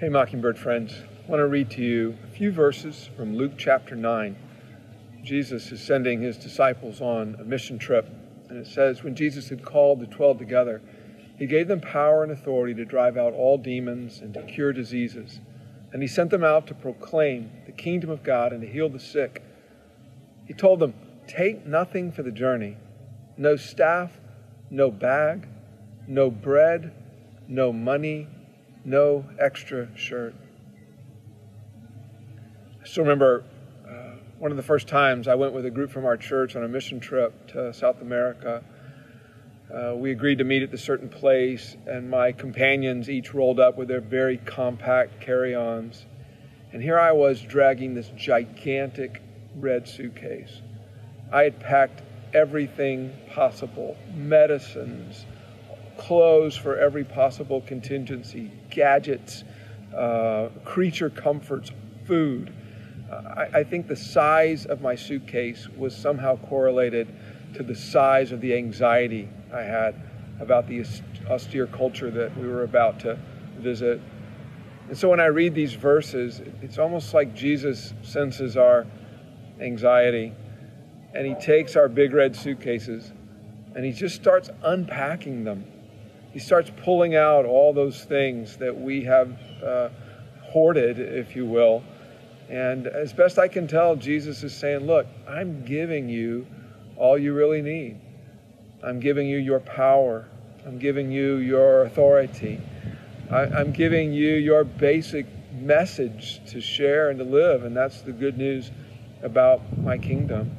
Hey, Mockingbird friends, I want to read to you a few verses from Luke chapter 9. Jesus is sending his disciples on a mission trip, and it says, When Jesus had called the twelve together, he gave them power and authority to drive out all demons and to cure diseases. And he sent them out to proclaim the kingdom of God and to heal the sick. He told them, Take nothing for the journey no staff, no bag, no bread, no money no extra shirt. I still remember uh, one of the first times I went with a group from our church on a mission trip to South America. Uh, we agreed to meet at a certain place, and my companions each rolled up with their very compact carry ons. And here I was dragging this gigantic red suitcase. I had packed everything possible medicines, clothes for every possible contingency, gadgets, uh, creature comforts, food. Uh, I, I think the size of my suitcase was somehow correlated to the size of the anxiety I had about the austere culture that we were about to visit. And so when I read these verses, it's almost like Jesus senses our anxiety and he takes our big red suitcases and he just starts unpacking them he starts pulling out all those things that we have uh, hoarded, if you will. And as best I can tell, Jesus is saying, Look, I'm giving you all you really need. I'm giving you your power. I'm giving you your authority. I, I'm giving you your basic message to share and to live. And that's the good news about my kingdom.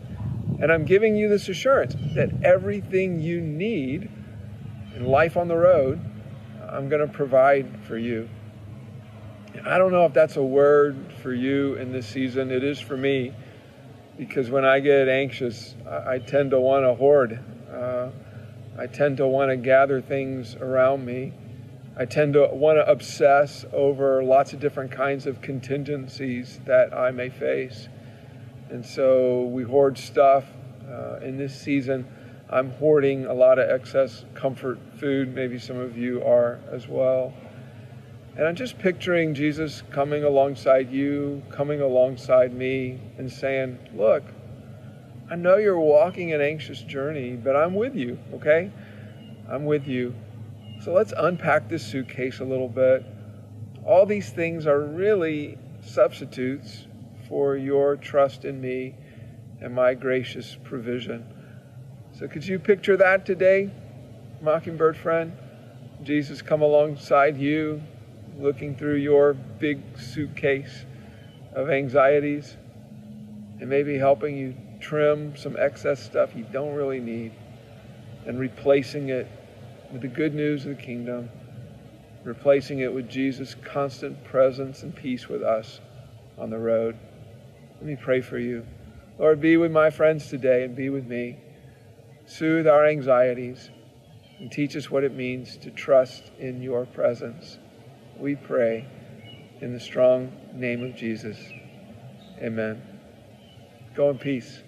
And I'm giving you this assurance that everything you need and life on the road, I'm going to provide for you. I don't know if that's a word for you in this season. It is for me because when I get anxious, I, tend to want to hoard. Uh, I tend to want to gather things around me. I tend to want to obsess over lots of different kinds of contingencies that I may face. And so we hoard stuff uh, in this season. I'm hoarding a lot of excess comfort food. Maybe some of you are as well. And I'm just picturing Jesus coming alongside you, coming alongside me, and saying, Look, I know you're walking an anxious journey, but I'm with you, okay? I'm with you. So let's unpack this suitcase a little bit. All these things are really substitutes for your trust in me and my gracious provision. So could you picture that today, Mockingbird friend? Jesus come alongside you, looking through your big suitcase of anxieties and maybe helping you trim some excess stuff you don't really need and replacing it with the good news of the kingdom, replacing it with Jesus' constant presence and peace with us on the road. Let me pray for you. Lord, be with my friends today and be with me soothe our anxieties, and teach us what it means to trust in your presence. We pray in the strong name of Jesus. Amen. Go in peace.